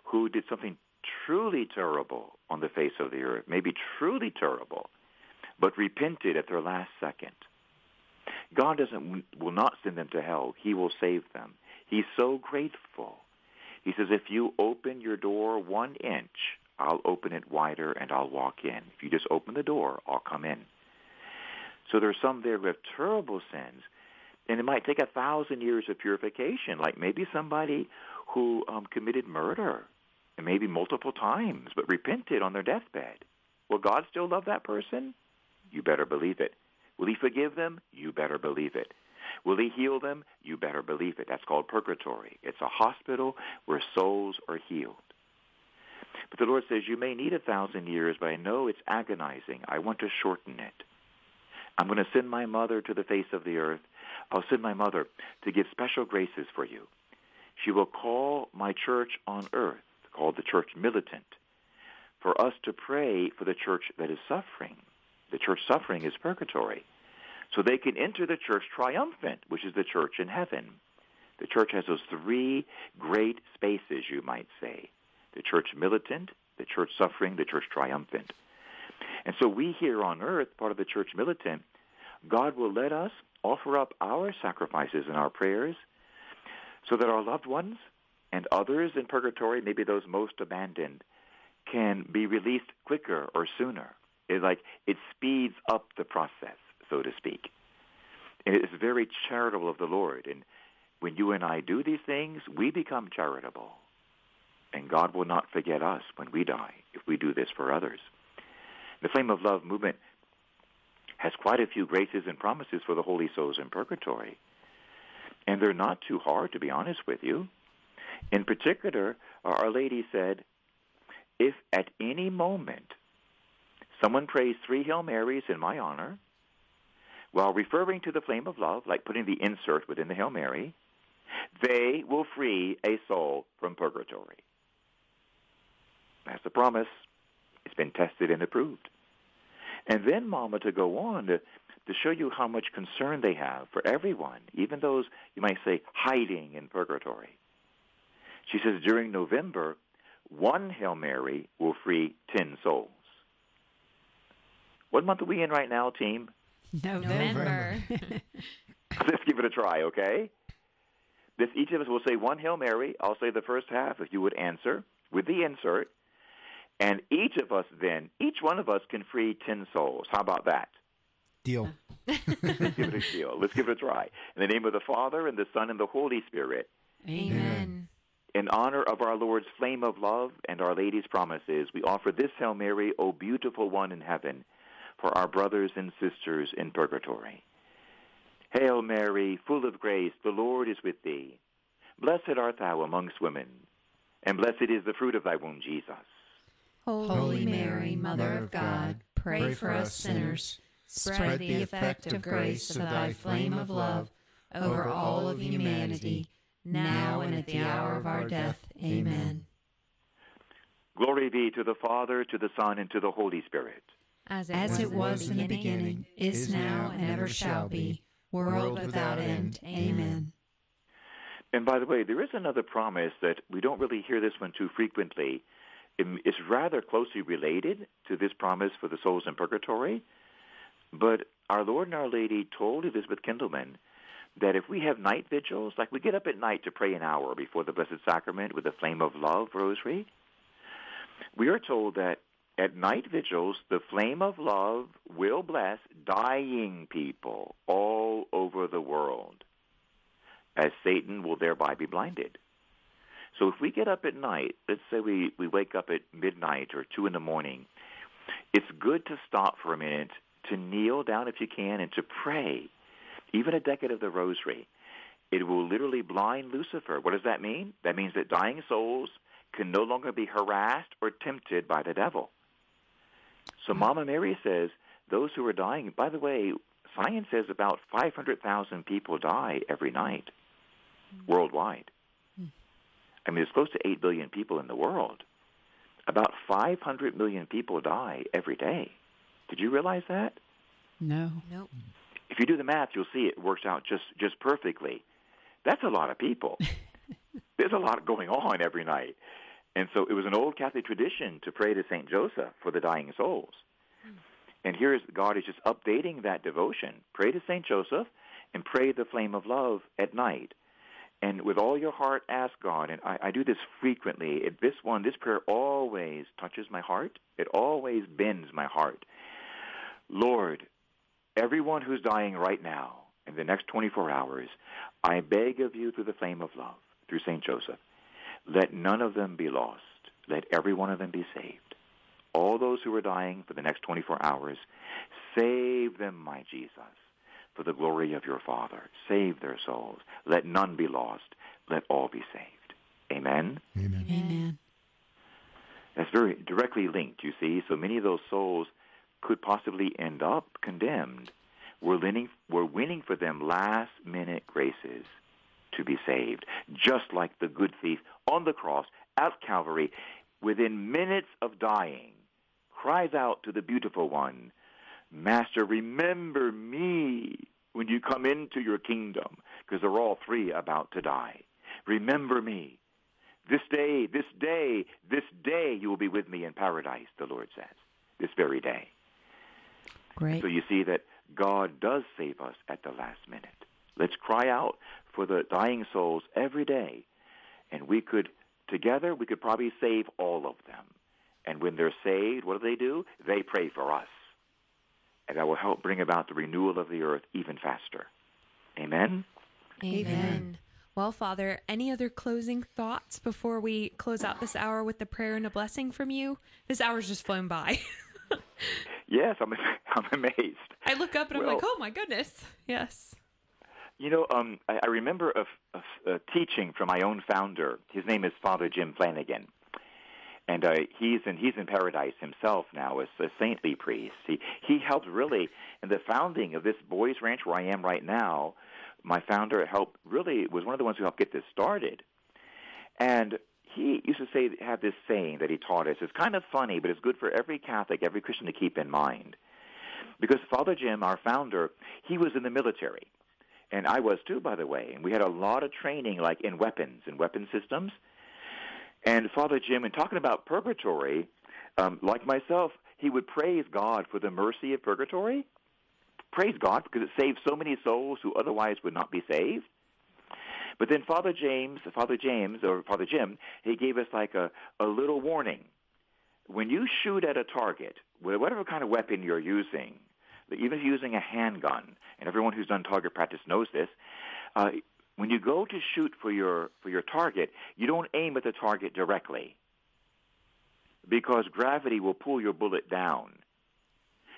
Speaker 2: who did something truly terrible on the face of the earth, maybe truly terrible, but repented at their last second. God doesn't will not send them to hell. He will save them. He's so grateful. He says, if you open your door one inch, I'll open it wider and I'll walk in. If you just open the door, I'll come in. So there are some there who have terrible sins, and it might take a thousand years of purification, like maybe somebody who um, committed murder and maybe multiple times, but repented on their deathbed. Will God still love that person? You better believe it. Will he forgive them? You better believe it. Will he heal them? You better believe it. That's called purgatory. It's a hospital where souls are healed. But the Lord says, you may need a thousand years, but I know it's agonizing. I want to shorten it. I'm going to send my mother to the face of the earth. I'll send my mother to give special graces for you. She will call my church on earth called the church militant, for us to pray for the church that is suffering. The church suffering is purgatory. So they can enter the church triumphant, which is the church in heaven. The church has those three great spaces, you might say. The church militant, the church suffering, the church triumphant. And so we here on earth, part of the church militant, God will let us offer up our sacrifices and our prayers so that our loved ones and others in purgatory, maybe those most abandoned, can be released quicker or sooner. It's like it speeds up the process, so to speak. And it is very charitable of the Lord. And when you and I do these things, we become charitable. And God will not forget us when we die if we do this for others. The Flame of Love movement has quite a few graces and promises for the holy souls in purgatory. And they're not too hard, to be honest with you. In particular, Our Lady said, if at any moment someone prays three Hail Marys in my honor, while referring to the flame of love, like putting the insert within the Hail Mary, they will free a soul from purgatory. That's the promise. It's been tested and approved. And then, Mama, to go on to, to show you how much concern they have for everyone, even those, you might say, hiding in purgatory. She says during November, one Hail Mary will free 10 souls. What month are we in right now, team?
Speaker 8: November.
Speaker 2: Let's give it a try, okay? This, each of us will say one Hail Mary. I'll say the first half if you would answer with the insert. And each of us then, each one of us can free 10 souls. How about that?
Speaker 5: Deal.
Speaker 2: Let's give it a deal. Let's give it a try. In the name of the Father, and the Son, and the Holy Spirit.
Speaker 1: Amen.
Speaker 2: In honor of our Lord's flame of love and Our Lady's promises, we offer this Hail Mary, O beautiful one in heaven, for our brothers and sisters in purgatory. Hail Mary, full of grace, the Lord is with thee. Blessed art thou amongst women, and blessed is the fruit of thy womb, Jesus.
Speaker 4: Holy Mary, Mother of God, pray for us sinners. Spread the effect of grace of thy flame of love over all of humanity, now and at the hour of our death. Amen.
Speaker 2: Glory be to the Father, to the Son, and to the Holy Spirit.
Speaker 4: As it, As it was in the beginning, is now, and ever shall be, world without end. Amen.
Speaker 2: And by the way, there is another promise that we don't really hear this one too frequently. It's rather closely related to this promise for the souls in purgatory. But our Lord and Our Lady told Elizabeth Kindelmann that if we have night vigils, like we get up at night to pray an hour before the Blessed Sacrament with the Flame of Love rosary, we are told that at night vigils, the flame of love will bless dying people all over the world, as Satan will thereby be blinded. So if we get up at night, let's say we, we wake up at midnight or 2 in the morning, it's good to stop for a minute, to kneel down if you can, and to pray, even a decade of the rosary. It will literally blind Lucifer. What does that mean? That means that dying souls can no longer be harassed or tempted by the devil. So hmm. Mama Mary says those who are dying, by the way, science says about 500,000 people die every night hmm. worldwide. I mean, there's close to 8 billion people in the world. About 500 million people die every day. Did you realize that?
Speaker 8: No.
Speaker 1: Nope.
Speaker 2: If you do the math, you'll see it works out just, just perfectly. That's a lot of people. There's a lot going on every night. And so it was an old Catholic tradition to pray to St. Joseph for the dying souls. And here's God is just updating that devotion. Pray to St. Joseph and pray the flame of love at night. And with all your heart, ask God. And I, I do this frequently. It, this one, this prayer always touches my heart. It always bends my heart. Lord, everyone who's dying right now, in the next 24 hours, I beg of you through the flame of love, through St. Joseph, let none of them be lost. Let every one of them be saved. All those who are dying for the next 24 hours, save them, my Jesus, for the glory of your Father. Save their souls. Let none be lost. Let all be saved. Amen?
Speaker 5: Amen.
Speaker 8: Amen.
Speaker 2: That's very directly linked, you see. So many of those souls could possibly end up condemned. We're winning, we're winning for them last minute graces to be saved, just like the good thief on the cross at Calvary, within minutes of dying, cries out to the beautiful one, Master, remember me when you come into your kingdom, because they're all three about to die. Remember me. This day, this day, this day you will be with me in paradise, the Lord says, this very day.
Speaker 8: Great.
Speaker 2: So you see that God does save us at the last minute. Let's cry out for the dying souls every day, and we could, together, we could probably save all of them. And when they're saved, what do they do? They pray for us. And that will help bring about the renewal of the earth even faster. Amen?
Speaker 1: Amen. Well, Father, any other closing thoughts before we close out this hour with the prayer and a blessing from you? This hour's just flown by.
Speaker 2: yes, I'm, I'm amazed.
Speaker 1: I look up and
Speaker 2: Well-
Speaker 1: I'm like, oh my goodness. Yes.
Speaker 2: You know, um, I, I remember a, a, a teaching from my own founder. His name is Father Jim Flanagan, and uh, he's in he's in paradise himself now as a saintly priest. He he helped really in the founding of this boys' ranch where I am right now. My founder helped really was one of the ones who helped get this started, and he used to say have this saying that he taught us. It's kind of funny, but it's good for every Catholic, every Christian to keep in mind, because Father Jim, our founder, he was in the military and I was too, by the way. And we had a lot of training, like in weapons and weapon systems. And Father Jim, in talking about purgatory, um, like myself, he would praise God for the mercy of purgatory, praise God because it saves so many souls who otherwise would not be saved. But then Father James, Father James or Father Jim, he gave us like a, a little warning. When you shoot at a target, with whatever kind of weapon you're using, even if you're using a handgun, and everyone who's done target practice knows this, uh, when you go to shoot for your for your target, you don't aim at the target directly because gravity will pull your bullet down.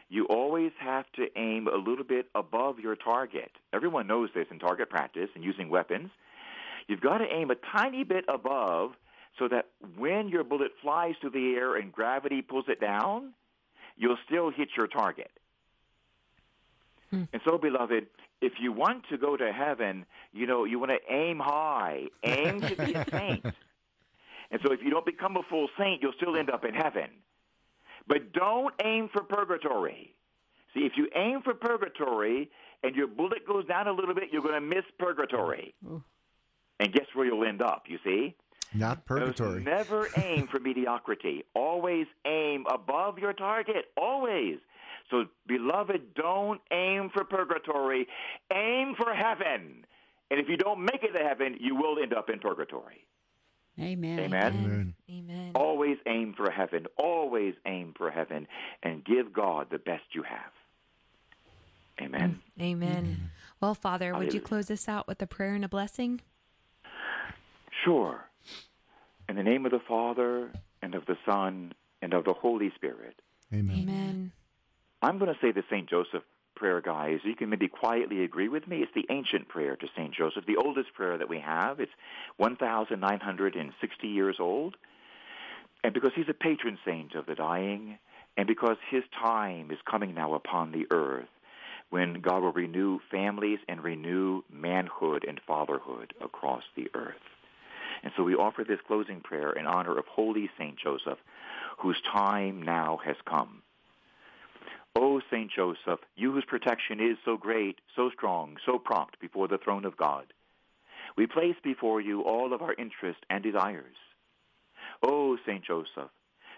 Speaker 2: You always have to aim a little bit above your target. Everyone knows this in target practice and using weapons. You've got to aim a tiny bit above so that when your bullet flies through the air and gravity pulls it down, you'll still hit your target. Hmm. And so, beloved, if you want to go to heaven, you know, you want to aim high, aim to be a saint. And so if you don't become a full saint, you'll still end up in heaven. But don't aim for purgatory. See, if you aim for purgatory and your bullet goes down a little bit, you're going to miss purgatory. And guess where you'll end up, you see?
Speaker 5: Not purgatory.
Speaker 2: never aim for mediocrity. Always aim above your target. Always. So, beloved, don't aim for purgatory. Aim for heaven. And if you don't make it to heaven, you will end up in purgatory.
Speaker 8: Amen.
Speaker 2: Amen.
Speaker 11: Amen. Amen.
Speaker 2: Always aim for heaven. Always aim for heaven. And give God the best you have. Amen.
Speaker 11: Amen. Well, Father, would you close us out with a prayer and a blessing?
Speaker 2: Sure. In the name of the Father, and of the Son, and of the Holy Spirit.
Speaker 5: Amen.
Speaker 11: Amen.
Speaker 2: I'm going to say the St. Joseph prayer, guys. You can maybe quietly agree with me. It's the ancient prayer to St. Joseph, the oldest prayer that we have. It's 1,960 years old. And because he's a patron saint of the dying, and because his time is coming now upon the earth, when God will renew families and renew manhood and fatherhood across the earth. And so we offer this closing prayer in honor of Holy St. Joseph, whose time now has come. O St. Joseph, you whose protection is so great, so strong, so prompt before the throne of God, we place before you all of our interests and desires. O St. Joseph,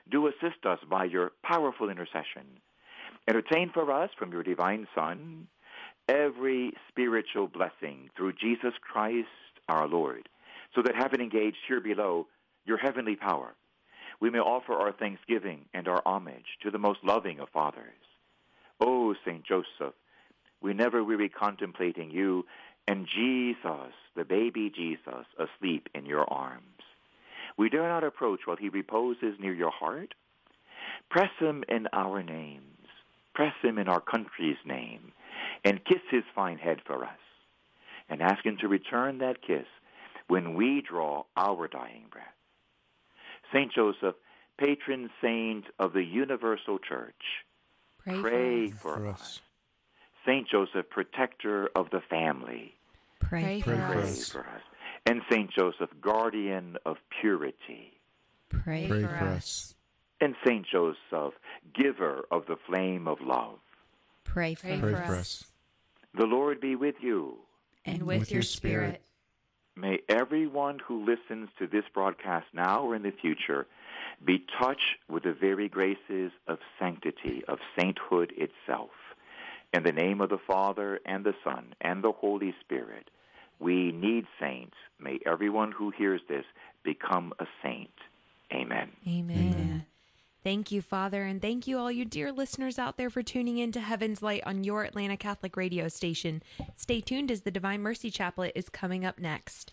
Speaker 2: do assist us by your powerful intercession. Entertain for us from your divine Son every spiritual blessing through Jesus Christ our Lord, so that having engaged here below your heavenly power, we may offer our thanksgiving and our homage to the most loving of fathers Oh, o St. Joseph, we never weary contemplating you and Jesus, the baby Jesus, asleep in your arms. We dare not approach while he reposes near your heart. Press him in our names, press him in our country's name, and kiss his fine head for us, and ask him to return that kiss when we draw our dying breath. St. Joseph, patron saint of the universal church,
Speaker 11: Pray,
Speaker 2: Pray
Speaker 11: for,
Speaker 2: for,
Speaker 11: us.
Speaker 2: us. Saint Joseph, protector of the family.
Speaker 8: Pray,
Speaker 11: Pray
Speaker 8: for
Speaker 11: for
Speaker 2: Pray
Speaker 8: us.
Speaker 2: for us. And Saint Joseph, guardian of purity.
Speaker 8: Pray,
Speaker 5: Pray
Speaker 8: for
Speaker 5: for
Speaker 8: us.
Speaker 5: us.
Speaker 2: And Saint Joseph, giver of the flame of love.
Speaker 8: Pray for
Speaker 11: Pray
Speaker 8: us.
Speaker 5: Pray
Speaker 11: for
Speaker 5: for
Speaker 11: us.
Speaker 5: us.
Speaker 2: The Lord be with you.
Speaker 11: And with,
Speaker 5: with
Speaker 11: your
Speaker 5: your
Speaker 11: spirit.
Speaker 5: spirit.
Speaker 2: May everyone who listens to this broadcast now or in the future be touched with the very graces of sanctity, of sainthood itself. In the name of the Father and the Son and the Holy Spirit, we need saints. May everyone who hears this become a saint. Amen.
Speaker 11: Amen. Thank you, Father, and thank you, all you dear listeners out there, for tuning in to Heaven's Light on your Atlanta Catholic radio station. Stay tuned as the Divine Mercy Chaplet is coming up next.